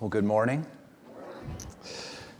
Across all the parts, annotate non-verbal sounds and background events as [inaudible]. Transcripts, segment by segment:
Well, good morning.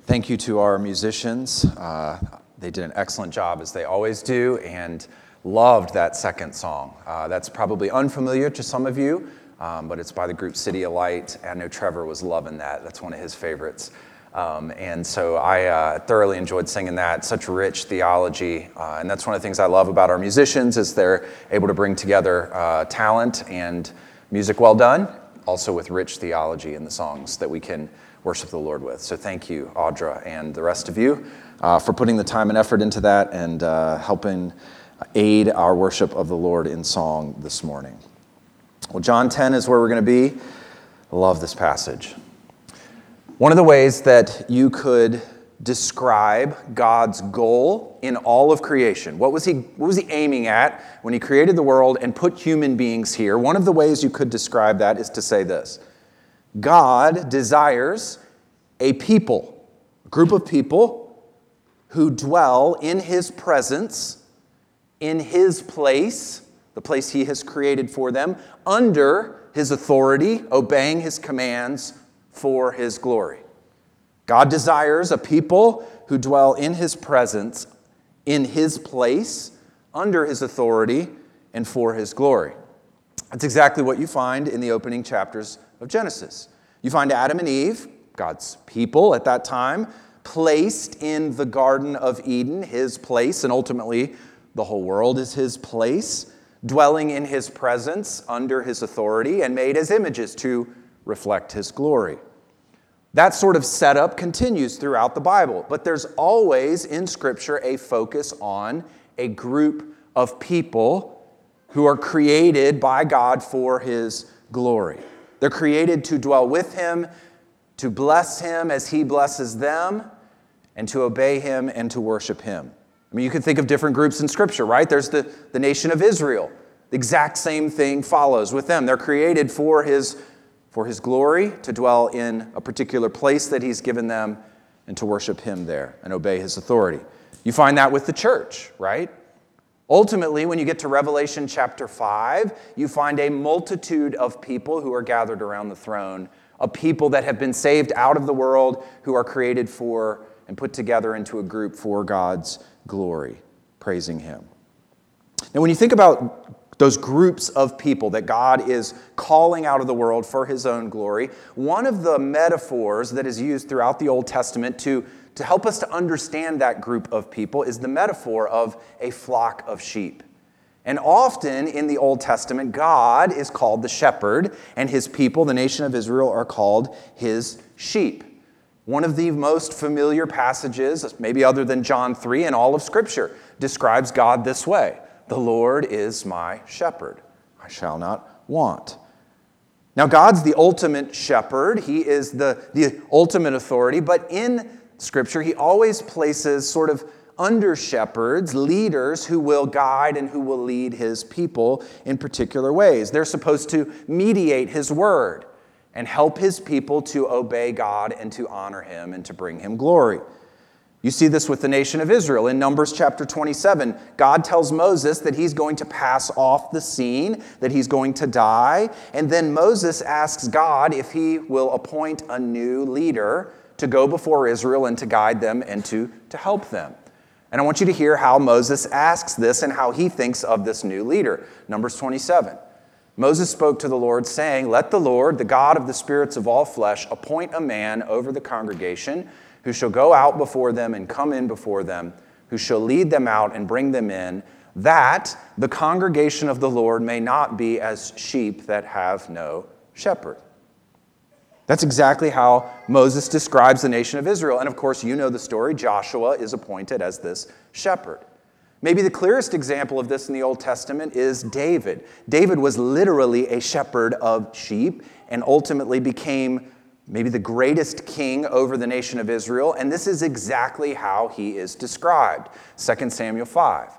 Thank you to our musicians. Uh, they did an excellent job, as they always do, and loved that second song. Uh, that's probably unfamiliar to some of you, um, but it's by the group CityAlight. I know Trevor was loving that. That's one of his favorites. Um, and so I uh, thoroughly enjoyed singing that. Such rich theology, uh, and that's one of the things I love about our musicians is they're able to bring together uh, talent and music well done also with rich theology in the songs that we can worship the Lord with. So thank you, Audra, and the rest of you uh, for putting the time and effort into that and uh, helping aid our worship of the Lord in song this morning. Well, John 10 is where we're going to be. Love this passage. One of the ways that you could describe God's goal in all of creation. What was, he, what was he aiming at when he created the world and put human beings here? One of the ways you could describe that is to say this God desires a people, a group of people who dwell in his presence, in his place, the place he has created for them, under his authority, obeying his commands for his glory. God desires a people who dwell in his presence, in his place, under his authority, and for his glory. That's exactly what you find in the opening chapters of Genesis. You find Adam and Eve, God's people at that time, placed in the Garden of Eden, his place, and ultimately the whole world is his place, dwelling in his presence, under his authority, and made as images to reflect his glory. That sort of setup continues throughout the Bible, but there's always in Scripture a focus on a group of people who are created by God for His glory. They're created to dwell with Him, to bless Him as He blesses them, and to obey Him and to worship Him. I mean, you can think of different groups in Scripture, right? There's the, the nation of Israel. The exact same thing follows with them. They're created for His for his glory, to dwell in a particular place that he's given them, and to worship him there and obey his authority. You find that with the church, right? Ultimately, when you get to Revelation chapter 5, you find a multitude of people who are gathered around the throne, a people that have been saved out of the world, who are created for and put together into a group for God's glory, praising Him. Now, when you think about those groups of people that God is calling out of the world for his own glory. One of the metaphors that is used throughout the Old Testament to, to help us to understand that group of people is the metaphor of a flock of sheep. And often in the Old Testament, God is called the shepherd, and his people, the nation of Israel, are called his sheep. One of the most familiar passages, maybe other than John 3 in all of Scripture, describes God this way the Lord is my shepherd. I shall not want. Now, God's the ultimate shepherd, He is the, the ultimate authority, but in Scripture, He always places sort of under shepherds, leaders who will guide and who will lead His people in particular ways. They're supposed to mediate His word and help His people to obey God and to honor Him and to bring Him glory. You see this with the nation of Israel. In Numbers chapter 27, God tells Moses that he's going to pass off the scene, that he's going to die. And then Moses asks God if he will appoint a new leader to go before Israel and to guide them and to, to help them. And I want you to hear how Moses asks this and how he thinks of this new leader. Numbers 27. Moses spoke to the Lord, saying, Let the Lord, the God of the spirits of all flesh, appoint a man over the congregation who shall go out before them and come in before them, who shall lead them out and bring them in, that the congregation of the Lord may not be as sheep that have no shepherd. That's exactly how Moses describes the nation of Israel. And of course, you know the story. Joshua is appointed as this shepherd. Maybe the clearest example of this in the Old Testament is David. David was literally a shepherd of sheep and ultimately became maybe the greatest king over the nation of Israel, and this is exactly how he is described. 2 Samuel 5.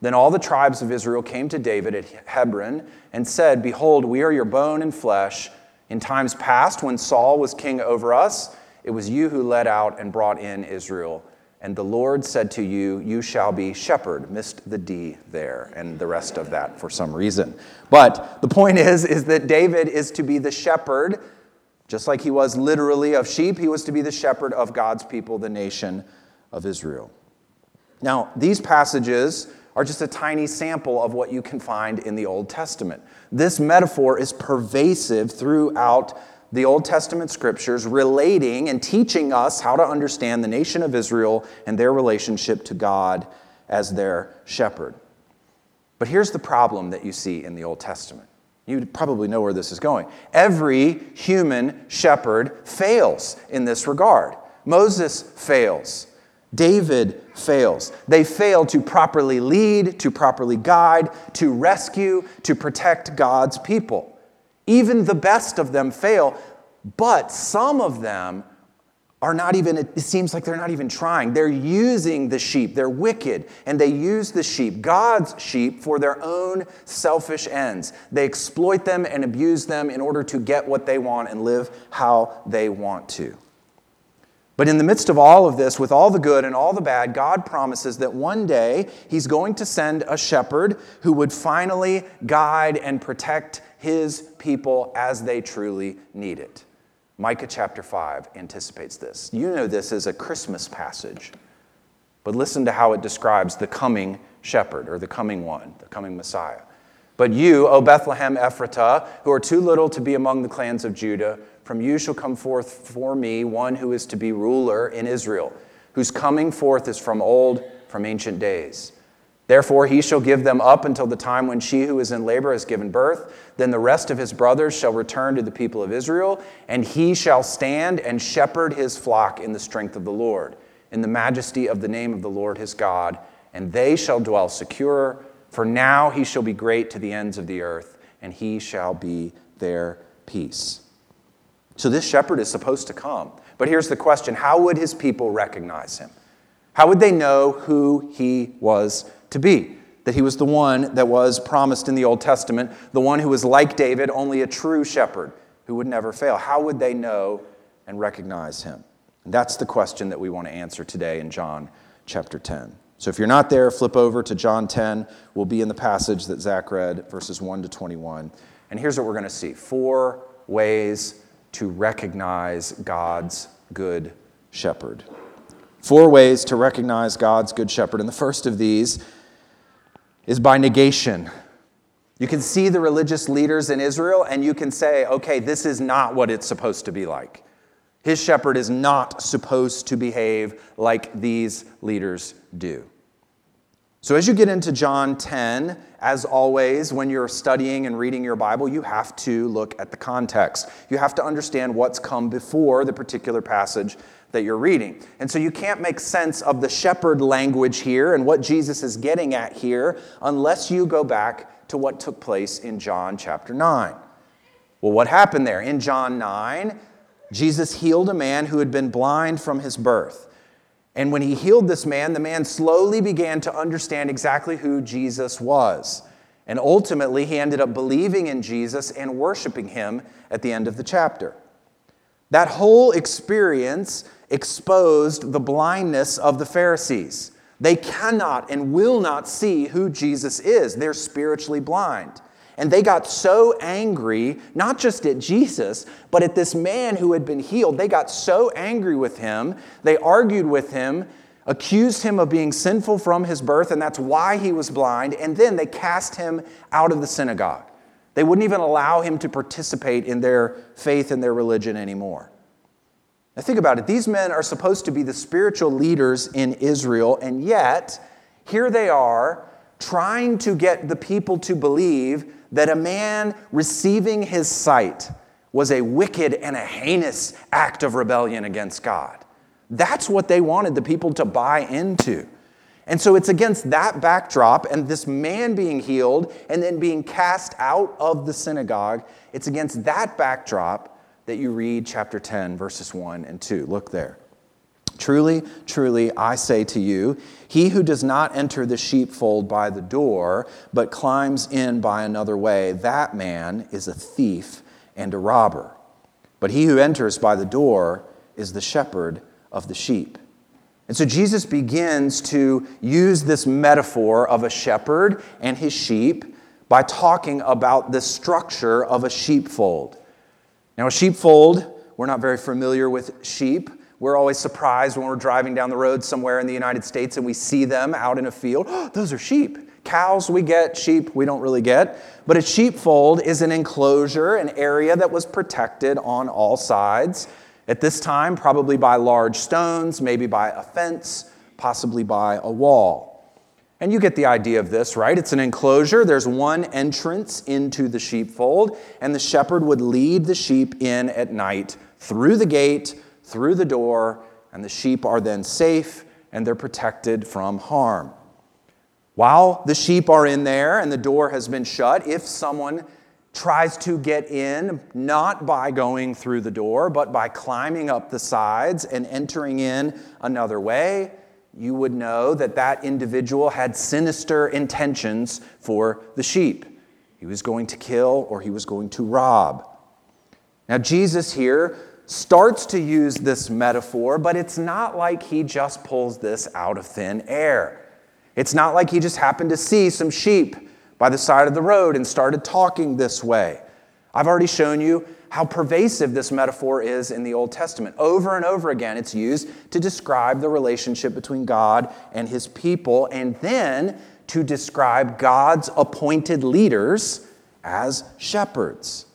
Then all the tribes of Israel came to David at Hebron and said, Behold, we are your bone and flesh. In times past, when Saul was king over us, it was you who led out and brought in Israel. And the Lord said to you, You shall be shepherd. Missed the D there, and the rest of that for some reason. But the point is, is that David is to be the shepherd Just like he was literally of sheep, he was to be the shepherd of God's people, the nation of Israel. Now, these passages are just a tiny sample of what you can find in the Old Testament. This metaphor is pervasive throughout the Old Testament scriptures, relating and teaching us how to understand the nation of Israel and their relationship to God as their shepherd. But here's the problem that you see in the Old Testament. You probably know where this is going. Every human shepherd fails in this regard. Moses fails. David fails. They fail to properly lead, to properly guide, to rescue, to protect God's people. Even the best of them fail, but some of them are not even, it seems like they're not even trying. They're using the sheep. They're wicked, and they use the sheep, God's sheep, for their own selfish ends. They exploit them and abuse them in order to get what they want and live how they want to. But in the midst of all of this, with all the good and all the bad, God promises that one day He's going to send a shepherd who would finally guide and protect His people as they truly need it. Micah chapter 5 anticipates this. You know this as a Christmas passage, but listen to how it describes the coming shepherd or the coming one, the coming Messiah. But you, O Bethlehem Ephratah, who are too little to be among the clans of Judah, from you shall come forth for me one who is to be ruler in Israel, whose coming forth is from old, from ancient days. Therefore, he shall give them up until the time when she who is in labor has given birth. Then the rest of his brothers shall return to the people of Israel, and he shall stand and shepherd his flock in the strength of the Lord, in the majesty of the name of the Lord his God. And they shall dwell secure, for now he shall be great to the ends of the earth, and he shall be their peace. So this shepherd is supposed to come. But here's the question how would his people recognize him? How would they know who he was to be? That he was the one that was promised in the Old Testament, the one who was like David, only a true shepherd who would never fail. How would they know and recognize him? And that's the question that we want to answer today in John chapter 10. So if you're not there, flip over to John 10. We'll be in the passage that Zach read, verses 1 to 21. And here's what we're going to see four ways to recognize God's good shepherd. Four ways to recognize God's good shepherd. And the first of these is by negation. You can see the religious leaders in Israel and you can say, okay, this is not what it's supposed to be like. His shepherd is not supposed to behave like these leaders do. So, as you get into John 10, as always, when you're studying and reading your Bible, you have to look at the context. You have to understand what's come before the particular passage that you're reading. And so you can't make sense of the shepherd language here and what Jesus is getting at here unless you go back to what took place in John chapter 9. Well, what happened there? In John 9, Jesus healed a man who had been blind from his birth. And when he healed this man, the man slowly began to understand exactly who Jesus was. And ultimately, he ended up believing in Jesus and worshiping him at the end of the chapter. That whole experience exposed the blindness of the Pharisees. They cannot and will not see who Jesus is. They're spiritually blind. And they got so angry, not just at Jesus, but at this man who had been healed. They got so angry with him, they argued with him, accused him of being sinful from his birth, and that's why he was blind. And then they cast him out of the synagogue. They wouldn't even allow him to participate in their faith and their religion anymore. Now, think about it. These men are supposed to be the spiritual leaders in Israel, and yet, here they are trying to get the people to believe that a man receiving his sight was a wicked and a heinous act of rebellion against God. That's what they wanted the people to buy into. And so it's against that backdrop and this man being healed and then being cast out of the synagogue, it's against that backdrop that you read chapter 10, verses 1 and 2. Look there. Truly, truly, I say to you, he who does not enter the sheepfold by the door, but climbs in by another way, that man is a thief and a robber. But he who enters by the door is the shepherd of the sheep. And so Jesus begins to use this metaphor of a shepherd and his sheep by talking about the structure of a sheepfold. Now, a sheepfold we're not very familiar with sheep. We're always surprised when we're driving down the road somewhere in the United States and we see them out in a field. [gasps] Those are sheep. Cows we get, sheep we don't really get. But a sheepfold is an enclosure, an area that was protected on all sides. At this time, probably by large stones, maybe by a fence, possibly by a wall. And you get the idea of this, right? It's an enclosure. There's one entrance into the sheepfold, and the shepherd would lead the sheep in at night through the gate, through the door, and the sheep are then safe and they're protected from harm. While the sheep are in there and the door has been shut, if someone tries to get in, not by going through the door, but by climbing up the sides and entering in another way, you would know that that individual had sinister intentions for the sheep. He was going to kill or he was going to rob. Now, Jesus here starts to use this metaphor, but it's not like he just pulls this out of thin air. It's not like he just happened to see some sheep by the side of the road and started talking this way. I've already shown you how pervasive this metaphor is in the Old Testament. Over and over again, it's used to describe the relationship between God and his people, and then to describe God's appointed leaders as shepherds.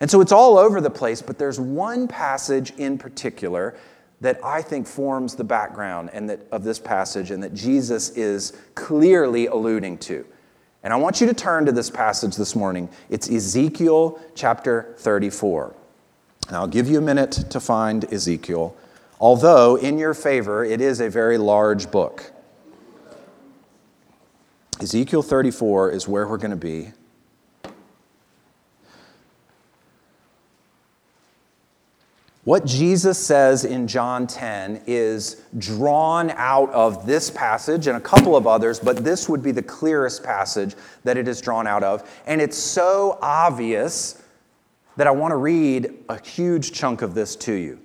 And so it's all over the place, but there's one passage in particular that I think forms the background and that, of this passage and that Jesus is clearly alluding to. And I want you to turn to this passage this morning. It's Ezekiel chapter 34. And I'll give you a minute to find Ezekiel, although in your favor, it is a very large book. Ezekiel 34 is where we're going to be. What Jesus says in John 10 is drawn out of this passage and a couple of others, but this would be the clearest passage that it is drawn out of. And it's so obvious that I want to read a huge chunk of this to you.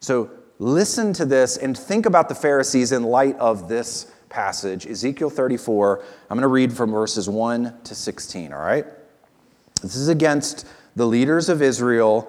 So listen to this and think about the Pharisees in light of this passage, Ezekiel 34. I'm going to read from verses 1 to 16, all right? This is against the leaders of Israel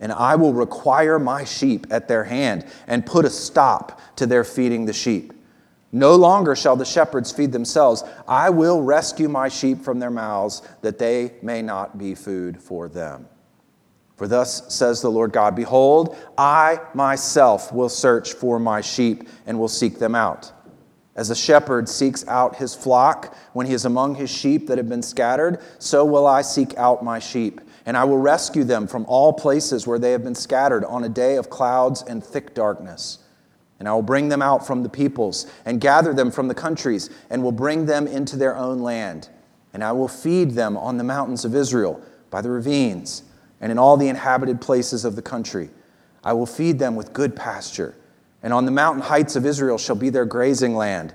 and I will require my sheep at their hand and put a stop to their feeding the sheep. No longer shall the shepherds feed themselves. I will rescue my sheep from their mouths, that they may not be food for them. For thus says the Lord God Behold, I myself will search for my sheep and will seek them out. As a shepherd seeks out his flock when he is among his sheep that have been scattered, so will I seek out my sheep and I will rescue them from all places where they have been scattered on a day of clouds and thick darkness. And I will bring them out from the peoples and gather them from the countries and will bring them into their own land. And I will feed them on the mountains of Israel, by the ravines, and in all the inhabited places of the country. I will feed them with good pasture. And on the mountain heights of Israel shall be their grazing land.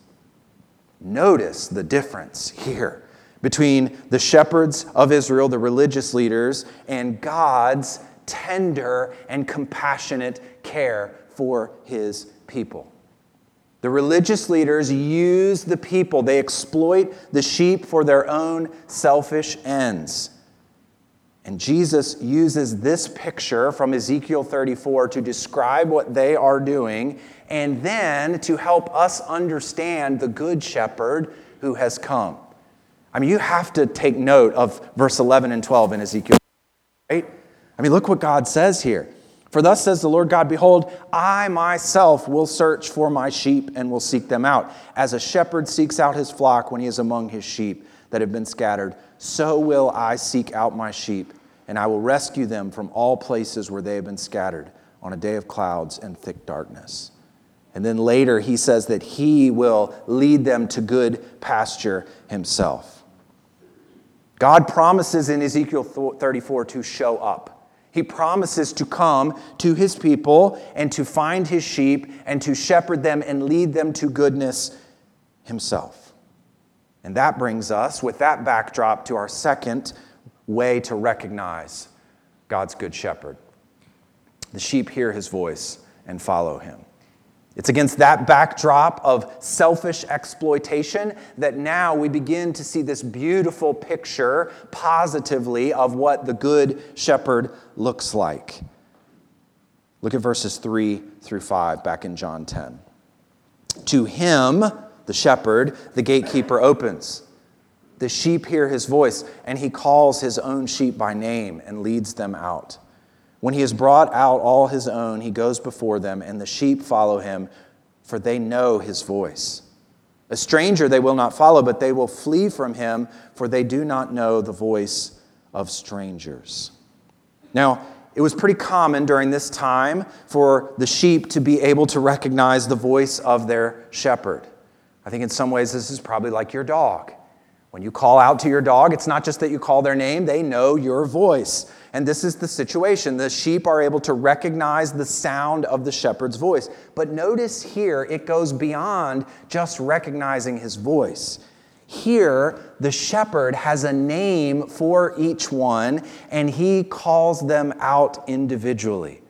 Notice the difference here between the shepherds of Israel, the religious leaders, and God's tender and compassionate care for his people. The religious leaders use the people, they exploit the sheep for their own selfish ends. And Jesus uses this picture from Ezekiel 34 to describe what they are doing and then to help us understand the good shepherd who has come. I mean, you have to take note of verse 11 and 12 in Ezekiel, right? I mean, look what God says here. For thus says the Lord God, Behold, I myself will search for my sheep and will seek them out. As a shepherd seeks out his flock when he is among his sheep that have been scattered, so will I seek out my sheep, and I will rescue them from all places where they have been scattered on a day of clouds and thick darkness. And then later he says that he will lead them to good pasture himself. God promises in Ezekiel 34 to show up. He promises to come to his people and to find his sheep and to shepherd them and lead them to goodness himself. And that brings us, with that backdrop, to our second way to recognize God's good shepherd. The sheep hear his voice and follow him. It's against that backdrop of selfish exploitation that now we begin to see this beautiful picture positively of what the good shepherd looks like. Look at verses 3 through 5 back in John 10. To him, the shepherd, the gatekeeper opens. The sheep hear his voice, and he calls his own sheep by name and leads them out. When he has brought out all his own, he goes before them, and the sheep follow him, for they know his voice. A stranger they will not follow, but they will flee from him, for they do not know the voice of strangers. Now, it was pretty common during this time for the sheep to be able to recognize the voice of their shepherd. I think in some ways this is probably like your dog. When you call out to your dog, it's not just that you call their name, they know your voice. And this is the situation. The sheep are able to recognize the sound of the shepherd's voice. But notice here, it goes beyond just recognizing his voice. Here, the shepherd has a name for each one, and he calls them out individually.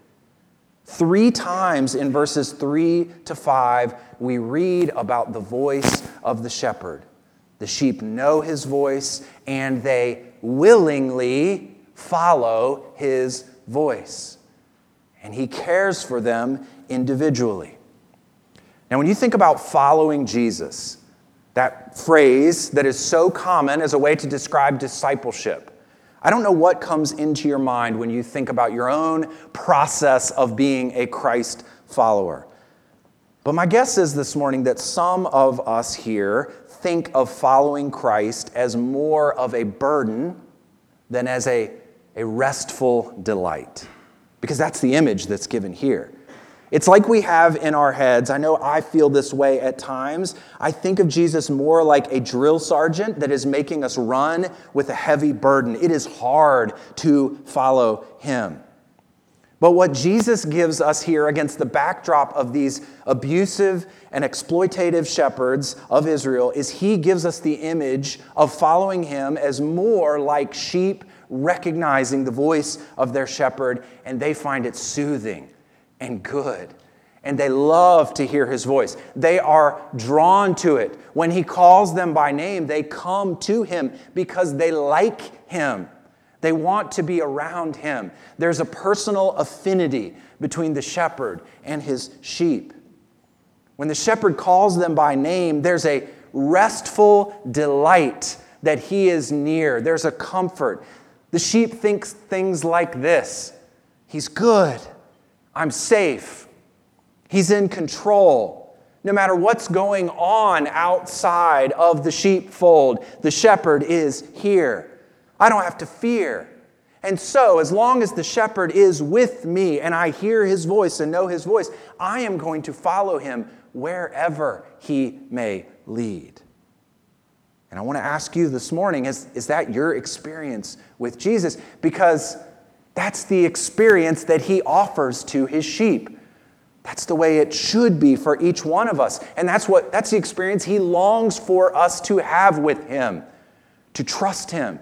Three times in verses 3 to 5, we read about the voice of the shepherd. The sheep know his voice, and they willingly follow his voice. And he cares for them individually. Now, when you think about following Jesus, that phrase that is so common as a way to describe discipleship, I don't know what comes into your mind when you think about your own process of being a Christ follower. But my guess is this morning that some of us here think of following Christ as more of a burden than as a a restful delight. Because that's the image that's given here. It's like we have in our heads, I know I feel this way at times. I think of Jesus more like a drill sergeant that is making us run with a heavy burden. It is hard to follow him. But what Jesus gives us here against the backdrop of these abusive and exploitative shepherds of Israel is he gives us the image of following him as more like sheep recognizing the voice of their shepherd, and they find it soothing and good. And they love to hear his voice. They are drawn to it. When he calls them by name, they come to him because they like him. They want to be around him. There's a personal affinity between the shepherd and his sheep. When the shepherd calls them by name, there's a restful delight that he is near. There's a comfort. The sheep thinks things like this He's good. I'm safe. He's in control. No matter what's going on outside of the sheepfold, the shepherd is here. I don't have to fear. And so, as long as the shepherd is with me and I hear his voice and know his voice, I am going to follow him wherever he may lead. And I want to ask you this morning is, is that your experience with Jesus? Because that's the experience that he offers to his sheep. That's the way it should be for each one of us. And that's what that's the experience he longs for us to have with him, to trust him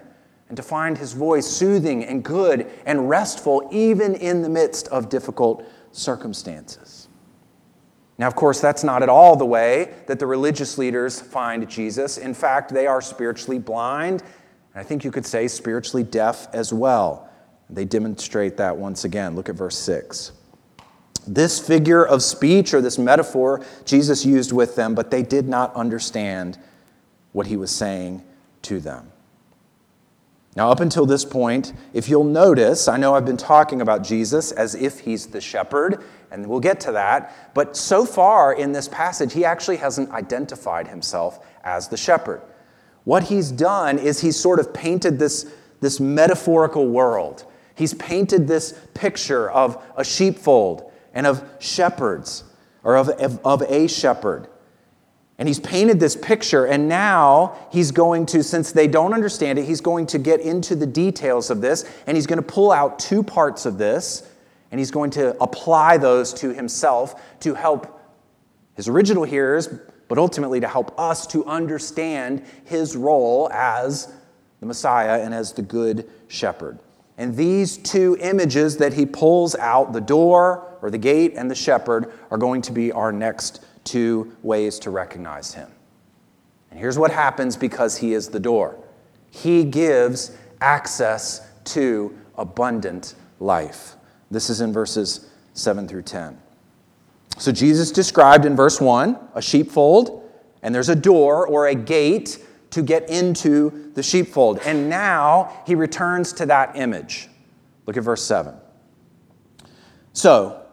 and to find his voice soothing and good and restful even in the midst of difficult circumstances. Now, of course, that's not at all the way that the religious leaders find Jesus. In fact, they are spiritually blind, and I think you could say spiritually deaf as well. They demonstrate that once again. Look at verse 6. This figure of speech or this metaphor Jesus used with them, but they did not understand what he was saying to them. Now, up until this point, if you'll notice, I know I've been talking about Jesus as if he's the shepherd, and we'll get to that, but so far in this passage, he actually hasn't identified himself as the shepherd. What he's done is he's sort of painted this, this metaphorical world. He's painted this picture of a sheepfold and of shepherds, or of, of, of a shepherd. And he's painted this picture, and now he's going to, since they don't understand it, he's going to get into the details of this, and he's going to pull out two parts of this, and he's going to apply those to himself to help his original hearers, but ultimately to help us to understand his role as the Messiah and as the good shepherd. And these two images that he pulls out, the door or the gate and the shepherd, are going to be our next two ways to recognize him. And here's what happens because he is the door he gives access to abundant life. This is in verses 7 through 10. So Jesus described in verse 1 a sheepfold, and there's a door or a gate to get into the sheepfold. And now he returns to that image. Look at verse 7. So,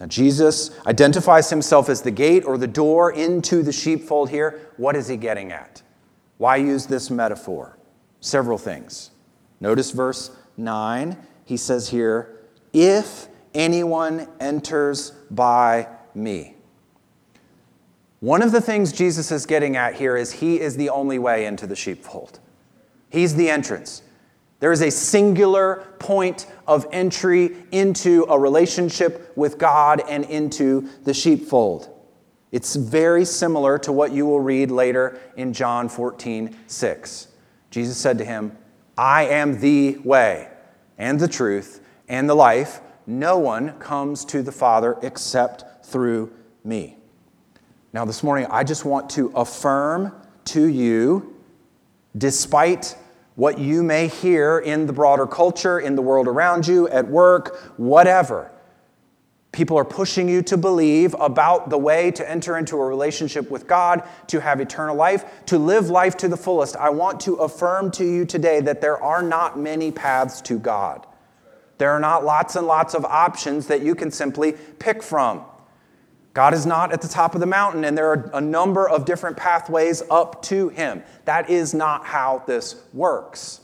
Now, Jesus identifies himself as the gate or the door into the sheepfold here. What is he getting at? Why use this metaphor? Several things. Notice verse 9. He says here, If anyone enters by me. One of the things Jesus is getting at here is he is the only way into the sheepfold. He's the entrance. There is a singular point of entry into a relationship with God and into the sheepfold. It's very similar to what you will read later in John 14, 6. Jesus said to him, I am the way and the truth and the life. No one comes to the Father except through me. Now, this morning, I just want to affirm to you, despite what you may hear in the broader culture, in the world around you, at work, whatever. People are pushing you to believe about the way to enter into a relationship with God, to have eternal life, to live life to the fullest. I want to affirm to you today that there are not many paths to God. There are not lots and lots of options that you can simply pick from. God is not at the top of the mountain, and there are a number of different pathways up to Him. That is not how this works.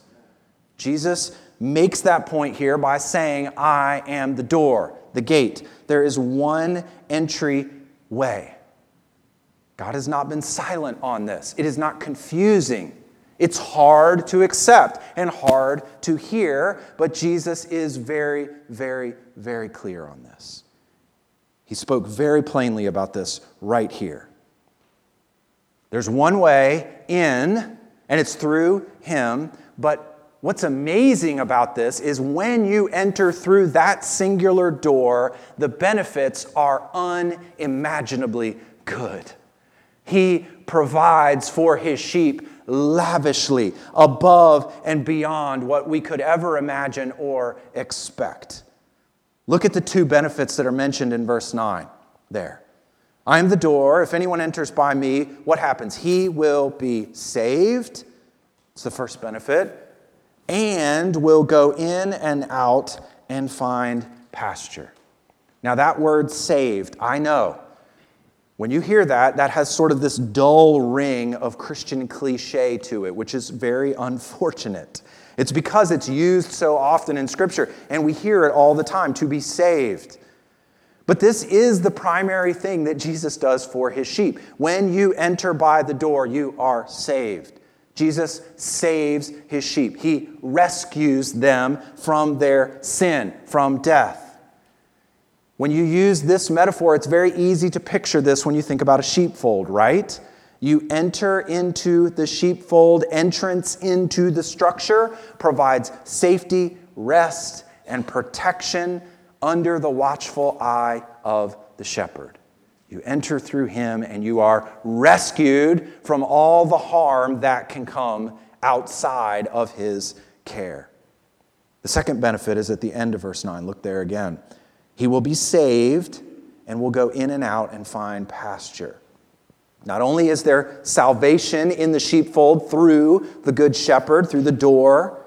Jesus makes that point here by saying, I am the door, the gate. There is one entry way. God has not been silent on this. It is not confusing. It's hard to accept and hard to hear, but Jesus is very, very, very clear on this. He spoke very plainly about this right here. There's one way in, and it's through Him, but What's amazing about this is when you enter through that singular door, the benefits are unimaginably good. He provides for his sheep lavishly above and beyond what we could ever imagine or expect. Look at the two benefits that are mentioned in verse 9 there. I am the door. If anyone enters by me, what happens? He will be saved. It's the first benefit. And will go in and out and find pasture. Now, that word saved, I know. When you hear that, that has sort of this dull ring of Christian cliche to it, which is very unfortunate. It's because it's used so often in Scripture, and we hear it all the time to be saved. But this is the primary thing that Jesus does for his sheep. When you enter by the door, you are saved. Jesus saves his sheep, he rescues them from their sin, from death. When you use this metaphor, it's very easy to picture this when you think about a sheepfold, right? You enter into the sheepfold, entrance into the structure provides safety, rest, and protection under the watchful eye of the shepherd. You enter through him and you are rescued from all the harm that can come outside of his care. The second benefit is at the end of verse 9. Look there again. He will be saved and will go in and out and find pasture. Not only is there salvation in the sheepfold through the good shepherd, through the door,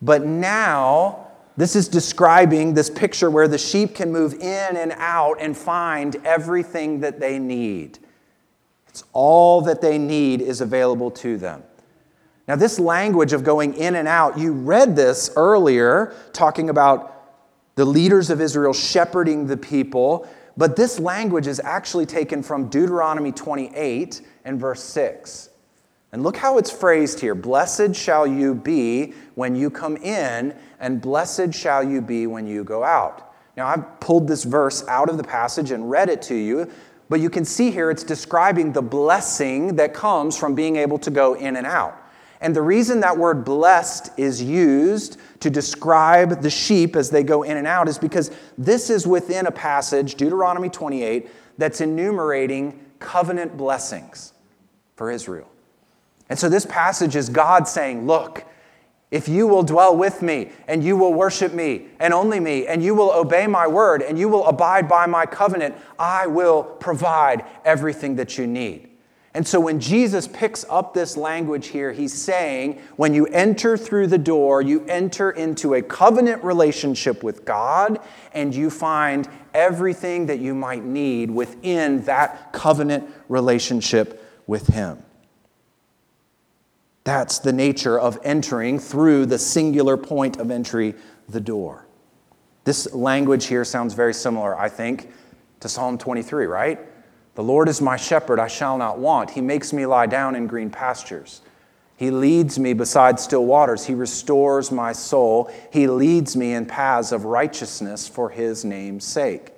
but now this is describing this picture where the sheep can move in and out and find everything that they need. It's all that they need is available to them. Now, this language of going in and out, you read this earlier, talking about the leaders of Israel shepherding the people, but this language is actually taken from Deuteronomy 28 and verse 6. And look how it's phrased here Blessed shall you be when you come in, and blessed shall you be when you go out. Now, I've pulled this verse out of the passage and read it to you, but you can see here it's describing the blessing that comes from being able to go in and out. And the reason that word blessed is used to describe the sheep as they go in and out is because this is within a passage, Deuteronomy 28, that's enumerating covenant blessings for Israel. And so this passage is God saying, Look, if you will dwell with me and you will worship me and only me and you will obey my word and you will abide by my covenant, I will provide everything that you need. And so when Jesus picks up this language here, he's saying, when you enter through the door, you enter into a covenant relationship with God and you find everything that you might need within that covenant relationship with Him. That's the nature of entering through the singular point of entry, the door. This language here sounds very similar, I think, to Psalm 23, right? The Lord is my shepherd, I shall not want. He makes me lie down in green pastures. He leads me beside still waters. He restores my soul. He leads me in paths of righteousness for his name's sake.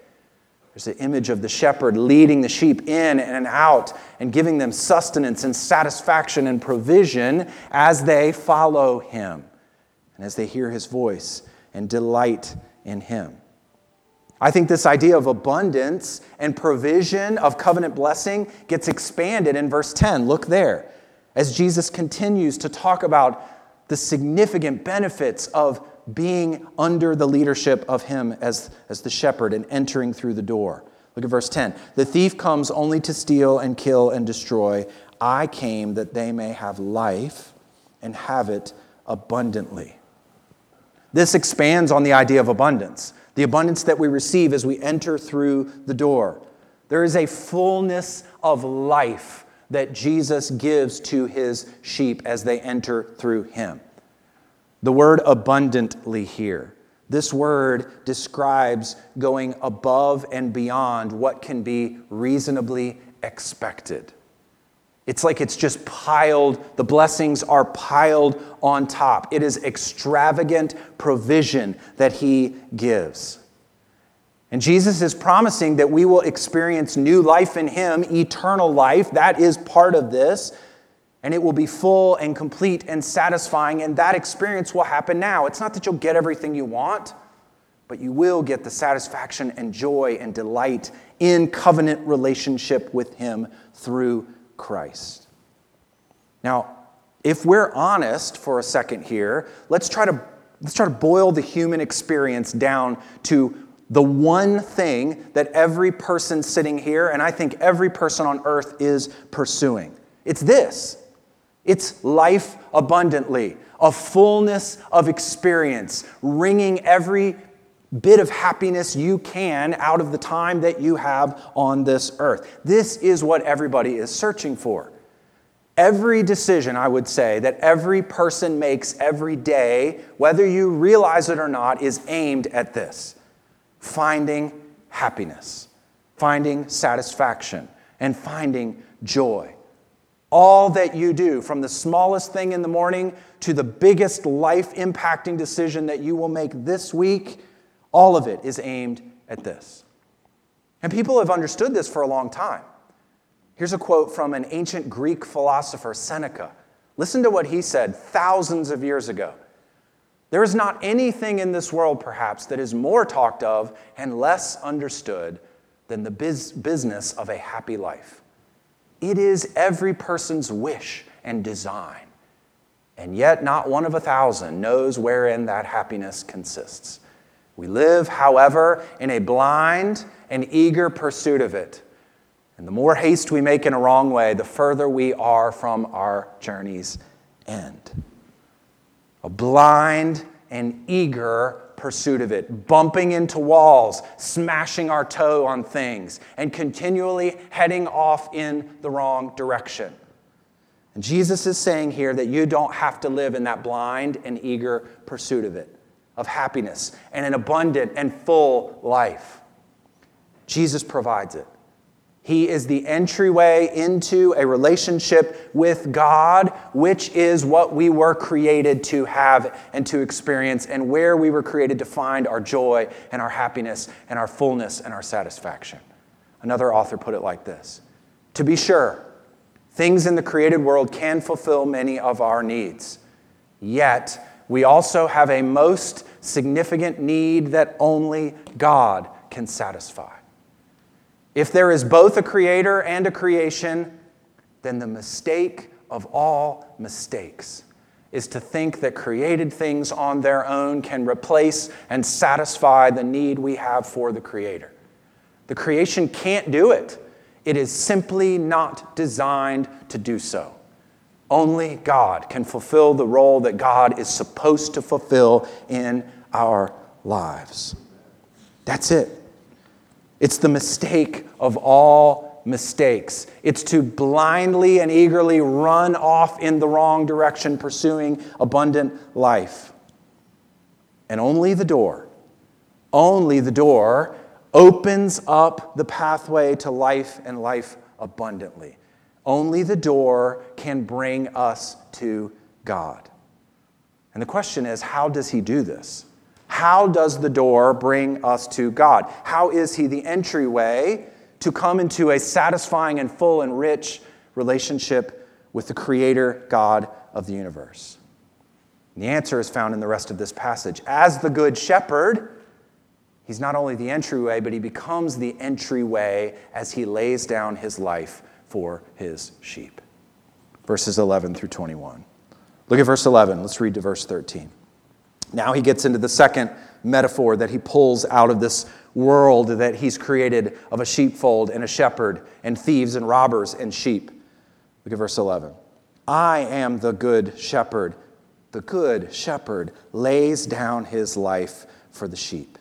There's the image of the shepherd leading the sheep in and out and giving them sustenance and satisfaction and provision as they follow him and as they hear his voice and delight in him. I think this idea of abundance and provision of covenant blessing gets expanded in verse 10. Look there. As Jesus continues to talk about the significant benefits of being under the leadership of him as, as the shepherd and entering through the door. Look at verse 10. The thief comes only to steal and kill and destroy. I came that they may have life and have it abundantly. This expands on the idea of abundance, the abundance that we receive as we enter through the door. There is a fullness of life that Jesus gives to his sheep as they enter through him. The word abundantly here. This word describes going above and beyond what can be reasonably expected. It's like it's just piled, the blessings are piled on top. It is extravagant provision that he gives. And Jesus is promising that we will experience new life in him, eternal life. That is part of this and it will be full and complete and satisfying, and that experience will happen now. It's not that you'll get everything you want, but you will get the satisfaction and joy and delight in covenant relationship with Him through Christ. Now, if we're honest for a second here, let's try to let's try to boil the human experience down to the one thing that every person sitting here, and I think every person on earth is pursuing. It's this it's life abundantly, a fullness of experience, wringing every bit of happiness you can out of the time that you have on this earth. This is what everybody is searching for. Every decision, I would say, that every person makes every day, whether you realize it or not, is aimed at this finding happiness, finding satisfaction, and finding joy. All that you do, from the smallest thing in the morning to the biggest life impacting decision that you will make this week, all of it is aimed at this. And people have understood this for a long time. Here's a quote from an ancient Greek philosopher, Seneca. Listen to what he said thousands of years ago. There is not anything in this world, perhaps, that is more talked of and less understood than the biz- business of a happy life. It is every person's wish and design, and yet not one of a thousand knows wherein that happiness consists. We live, however, in a blind and eager pursuit of it. And the more haste we make in a wrong way, the further we are from our journey's end a blind and eager pursuit of it, bumping into walls, smashing our toe on things, and continually heading off in the wrong direction. And Jesus is saying here that you don't have to live in that blind and eager pursuit of it, of happiness and an abundant and full life. Jesus provides it. He is the entryway into a relationship with God, which is what we were created to have and to experience, and where we were created to find our joy and our happiness and our fullness and our satisfaction. Another author put it like this To be sure, things in the created world can fulfill many of our needs, yet we also have a most significant need that only God can satisfy. If there is both a creator and a creation, then the mistake of all mistakes is to think that created things on their own can replace and satisfy the need we have for the creator. The creation can't do it. It is simply not designed to do so. Only God can fulfill the role that God is supposed to fulfill in our lives. That's it. It's the mistake of all mistakes. It's to blindly and eagerly run off in the wrong direction, pursuing abundant life. And only the door, only the door opens up the pathway to life and life abundantly. Only the door can bring us to God. And the question is how does he do this? How does the door bring us to God? How is He the entryway to come into a satisfying and full and rich relationship with the Creator God of the universe? And the answer is found in the rest of this passage. As the Good Shepherd, He's not only the entryway, but He becomes the entryway as He lays down His life for His sheep. Verses 11 through 21. Look at verse 11. Let's read to verse 13. Now he gets into the second metaphor that he pulls out of this world that he's created of a sheepfold and a shepherd and thieves and robbers and sheep. Look at verse 11. I am the good shepherd. The good shepherd lays down his life for the sheep.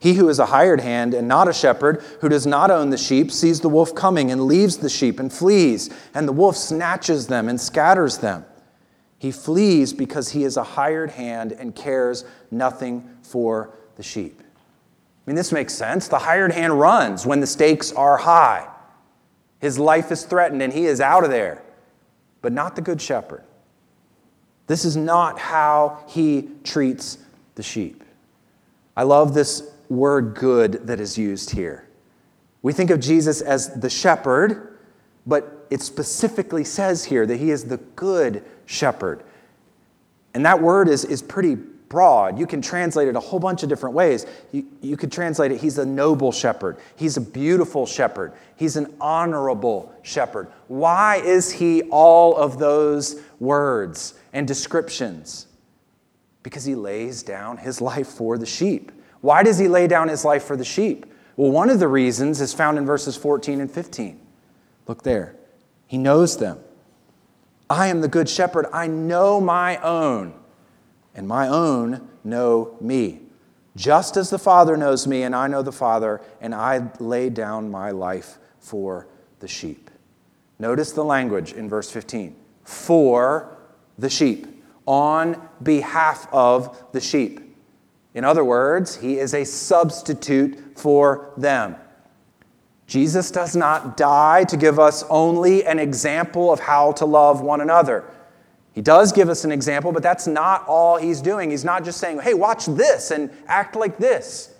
He who is a hired hand and not a shepherd, who does not own the sheep, sees the wolf coming and leaves the sheep and flees, and the wolf snatches them and scatters them. He flees because he is a hired hand and cares nothing for the sheep. I mean, this makes sense. The hired hand runs when the stakes are high. His life is threatened and he is out of there, but not the good shepherd. This is not how he treats the sheep. I love this word good that is used here. We think of Jesus as the shepherd, but it specifically says here that he is the good shepherd. And that word is, is pretty broad. You can translate it a whole bunch of different ways. You, you could translate it, he's a noble shepherd. He's a beautiful shepherd. He's an honorable shepherd. Why is he all of those words and descriptions? Because he lays down his life for the sheep. Why does he lay down his life for the sheep? Well, one of the reasons is found in verses 14 and 15. Look there. He knows them. I am the good shepherd. I know my own and my own know me. Just as the Father knows me, and I know the Father, and I lay down my life for the sheep. Notice the language in verse 15 for the sheep, on behalf of the sheep. In other words, he is a substitute for them. Jesus does not die to give us only an example of how to love one another. He does give us an example, but that's not all he's doing. He's not just saying, hey, watch this and act like this.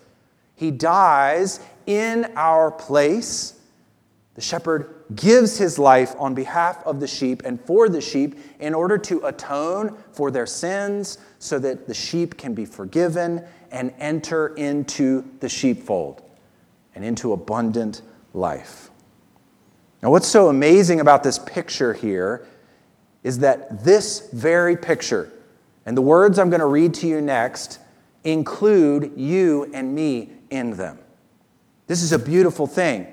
He dies in our place. The shepherd gives his life on behalf of the sheep and for the sheep in order to atone for their sins so that the sheep can be forgiven and enter into the sheepfold and into abundant life. Now, what's so amazing about this picture here is that this very picture and the words I'm going to read to you next include you and me in them. This is a beautiful thing.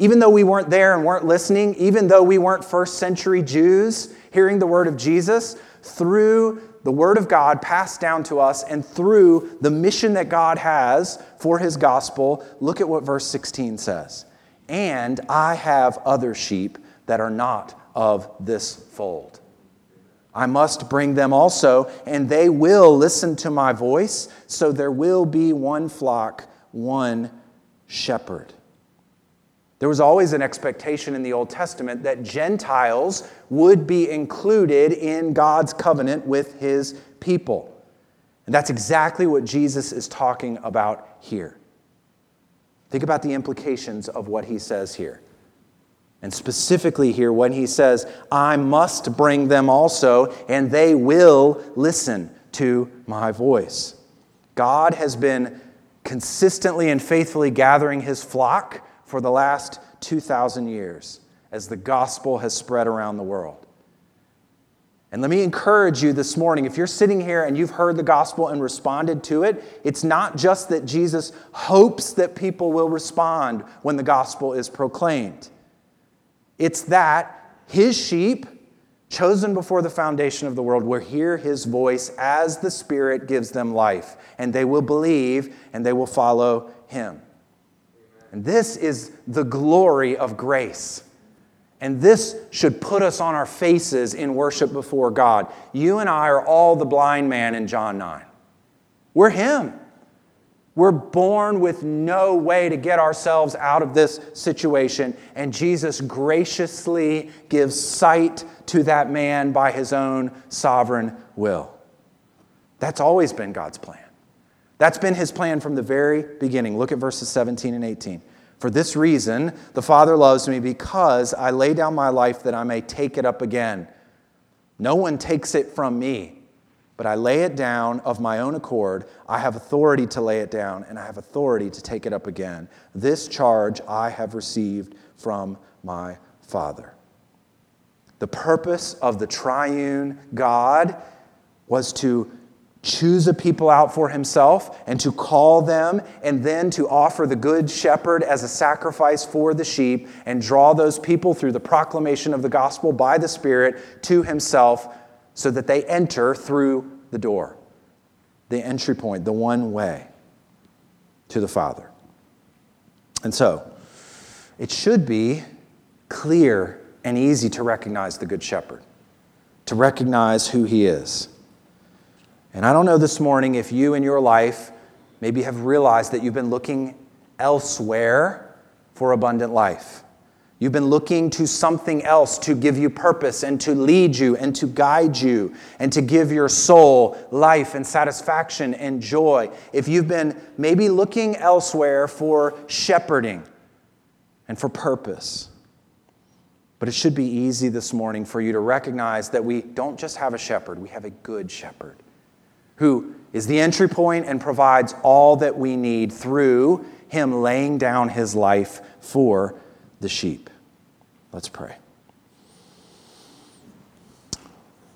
Even though we weren't there and weren't listening, even though we weren't first century Jews hearing the word of Jesus, through the word of God passed down to us and through the mission that God has for his gospel, look at what verse 16 says. And I have other sheep that are not of this fold. I must bring them also, and they will listen to my voice, so there will be one flock, one shepherd. There was always an expectation in the Old Testament that Gentiles would be included in God's covenant with his people. And that's exactly what Jesus is talking about here. Think about the implications of what he says here. And specifically here, when he says, I must bring them also, and they will listen to my voice. God has been consistently and faithfully gathering his flock for the last 2,000 years as the gospel has spread around the world. And let me encourage you this morning if you're sitting here and you've heard the gospel and responded to it, it's not just that Jesus hopes that people will respond when the gospel is proclaimed. It's that his sheep, chosen before the foundation of the world, will hear his voice as the Spirit gives them life, and they will believe and they will follow him. And this is the glory of grace. And this should put us on our faces in worship before God. You and I are all the blind man in John 9. We're him. We're born with no way to get ourselves out of this situation, and Jesus graciously gives sight to that man by his own sovereign will. That's always been God's plan. That's been his plan from the very beginning. Look at verses 17 and 18. For this reason, the Father loves me because I lay down my life that I may take it up again. No one takes it from me but I lay it down of my own accord. I have authority to lay it down, and I have authority to take it up again. This charge I have received from my Father. The purpose of the triune God was to choose a people out for himself and to call them, and then to offer the good shepherd as a sacrifice for the sheep and draw those people through the proclamation of the gospel by the Spirit to himself so that they enter through the door, the entry point, the one way to the Father. And so, it should be clear and easy to recognize the Good Shepherd, to recognize who he is. And I don't know this morning if you in your life maybe have realized that you've been looking elsewhere for abundant life. You've been looking to something else to give you purpose and to lead you and to guide you and to give your soul life and satisfaction and joy. If you've been maybe looking elsewhere for shepherding and for purpose. But it should be easy this morning for you to recognize that we don't just have a shepherd, we have a good shepherd who is the entry point and provides all that we need through him laying down his life for the sheep. Let's pray.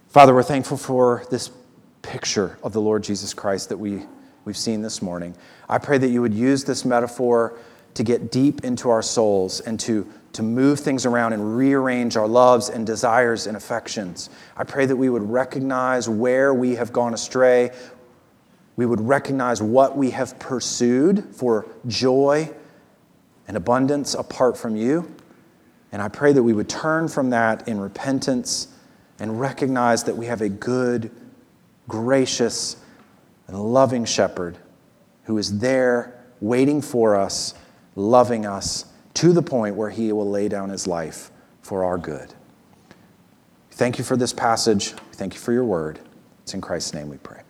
Father, we're thankful for this picture of the Lord Jesus Christ that we, we've seen this morning. I pray that you would use this metaphor to get deep into our souls and to, to move things around and rearrange our loves and desires and affections. I pray that we would recognize where we have gone astray, we would recognize what we have pursued for joy and abundance apart from you. And I pray that we would turn from that in repentance and recognize that we have a good, gracious, and loving shepherd who is there waiting for us, loving us to the point where he will lay down his life for our good. Thank you for this passage. Thank you for your word. It's in Christ's name we pray.